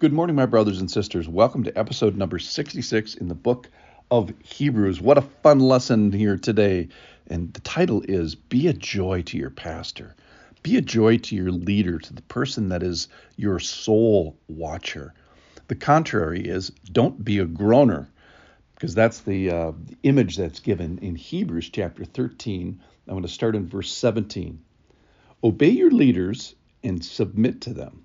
Good morning, my brothers and sisters. Welcome to episode number 66 in the book of Hebrews. What a fun lesson here today. And the title is Be a Joy to Your Pastor. Be a joy to your leader, to the person that is your soul watcher. The contrary is don't be a groaner, because that's the, uh, image that's given in Hebrews chapter 13. I'm going to start in verse 17. Obey your leaders and submit to them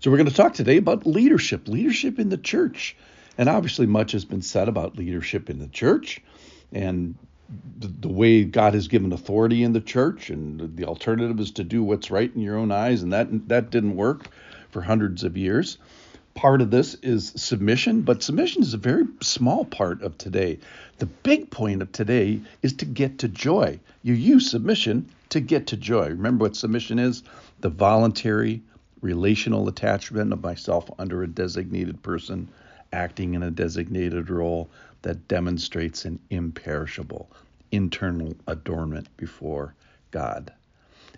So, we're going to talk today about leadership, leadership in the church. And obviously, much has been said about leadership in the church and the, the, way God has given authority in the church. And the alternative is to do what's right in your own eyes. And that, that didn't work for hundreds of years. Part of this is submission, but submission is a very small part of today. The big point of today is to get to joy. You use submission to get to joy. Remember what submission is? The voluntary relational attachment of myself under a designated person acting in a designated role that demonstrates an imperishable internal adornment before God.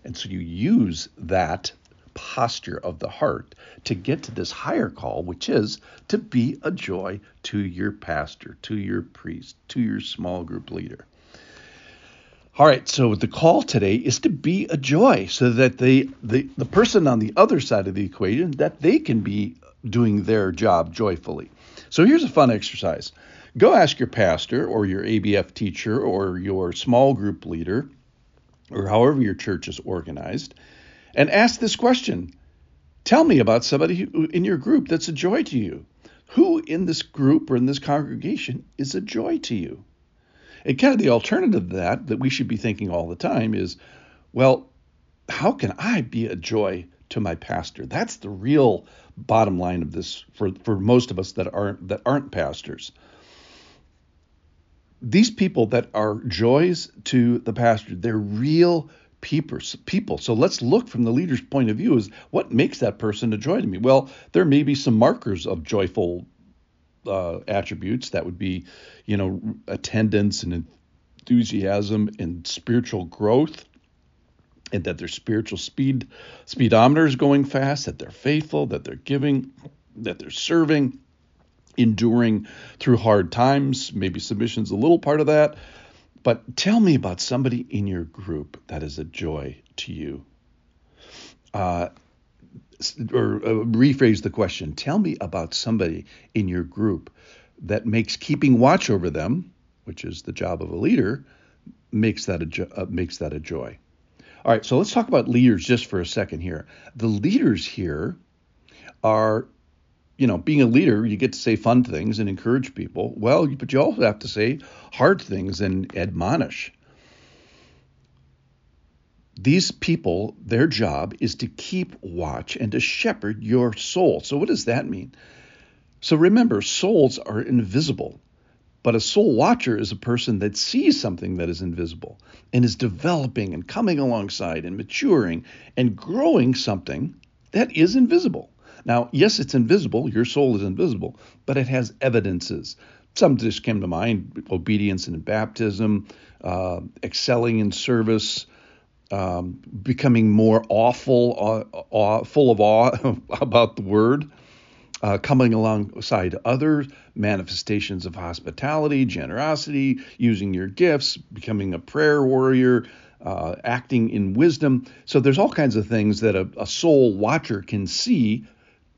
And so you use that posture of the heart to get to this higher call, which is to be a joy to your pastor, to your priest, to your small group leader. All right, so the call today is to be a joy so that they, the, the person on the other side of the equation, that they can be doing their job joyfully. So here's a fun exercise. Go ask your pastor or your ABF teacher or your small group leader or however your church is organized and ask this question. Tell me about somebody in your group that's a joy to you. Who in this group or in this congregation is a joy to you? And kind of the alternative to that, that we should be thinking all the time is, well, how can I be a joy to my pastor? That's the real bottom line of this for, for most of us that aren't that aren't pastors. These people that are joys to the pastor, they're real people. So let's look from the leader's point of view: is what makes that person a joy to me? Well, there may be some markers of joyful uh, attributes. That would be, you know, attendance and enthusiasm and spiritual growth, and that their spiritual speed speedometer is going fast. That they're faithful. That they're giving. That they're serving, enduring through hard times. Maybe submission's a little part of that. But tell me about somebody in your group that is a joy to you. Uh, or uh, rephrase the question. Tell me about somebody in your group that makes keeping watch over them which is the job of a leader makes that a jo- uh, makes that a joy. All right so let's talk about leaders just for a second here. The leaders here are you know being a leader you get to say fun things and encourage people. Well but you also have to say hard things and admonish these people, their job is to keep watch and to shepherd your soul. So, what does that mean? So, remember, souls are invisible, but a soul watcher is a person that sees something that is invisible and is developing and coming alongside and maturing and growing something that is invisible. Now, yes, it's invisible, your soul is invisible, but it has evidences. Some just came to mind obedience in baptism, uh, excelling in service um, becoming more awful, uh, full of awe about the word, uh, coming alongside other manifestations of hospitality, generosity, using your gifts, becoming a prayer warrior, uh, acting in wisdom. So there's all kinds of things that a, a soul watcher can see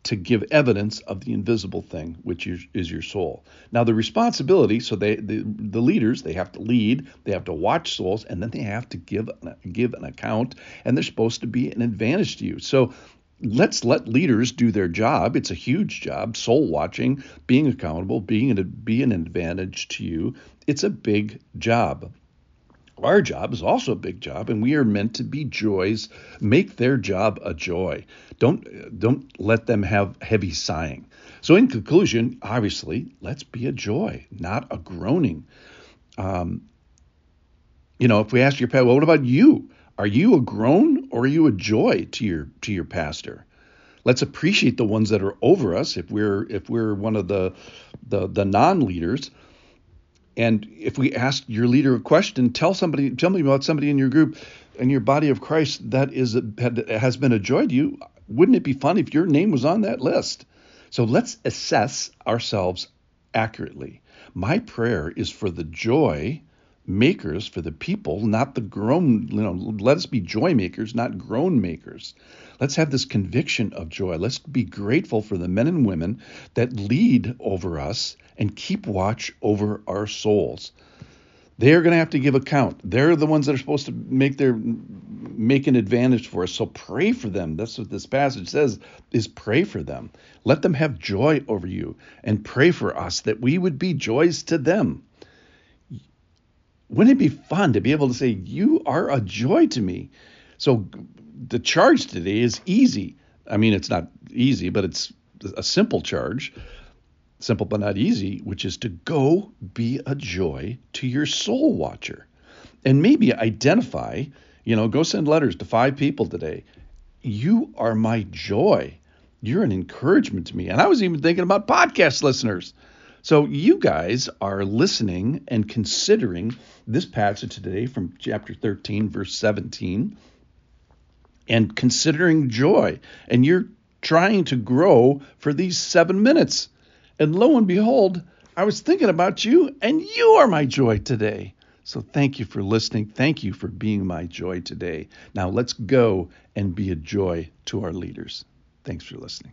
to give evidence of the invisible thing, which is, your soul. Now, the responsibility, so they, the, the leaders, they have to lead, they have to watch souls, and then they have to give, give an account, and they're supposed to be an advantage to you. So let's let leaders do their job. It's a huge job, soul watching, being accountable, being an, be an advantage to you. It's a big job. Our job is also a big job, and we are meant to be joys. Make their job a joy. Don't don't let them have heavy sighing. So, in conclusion, obviously, let's be a joy, not a groaning. Um, you know, if we ask your pet, well, what about you? Are you a groan or are you a joy to your to your pastor? Let's appreciate the ones that are over us if we're if we're one of the the, the non-leaders. And if we ask your leader a question, tell somebody tell me about somebody in your group in your body of Christ that is a, has been a joy to you. Wouldn't it be fun if your name was on that list? So let's assess ourselves accurately. My prayer is for the joy makers for the people, not the groan, you know, let us be joy makers, not groan makers. Let's have this conviction of joy. Let's be grateful for the men and women that lead over us and keep watch over our souls. They're going to have to give account. They're the ones that are supposed to make their make an advantage for us. So pray for them. That's what this passage says is pray for them. Let them have joy over you and pray for us that we would be joys to them wouldn't it be fun to be able to say, You are a joy to me? So the charge today is easy. I mean, it's not easy, but it's a simple charge, simple but not easy, which is to go be a joy to your soul watcher. And maybe identify, you know, go send letters to five people today. You are my joy. You're an encouragement to me. And I was even thinking about podcast listeners. So you guys are listening and considering this passage today from chapter 13, verse 17, and considering joy. And you're trying to grow for these seven minutes. And lo and behold, I was thinking about you, and you are my joy today. So thank you for listening. Thank you for being my joy today. Now let's go and be a joy to our leaders. Thanks for listening.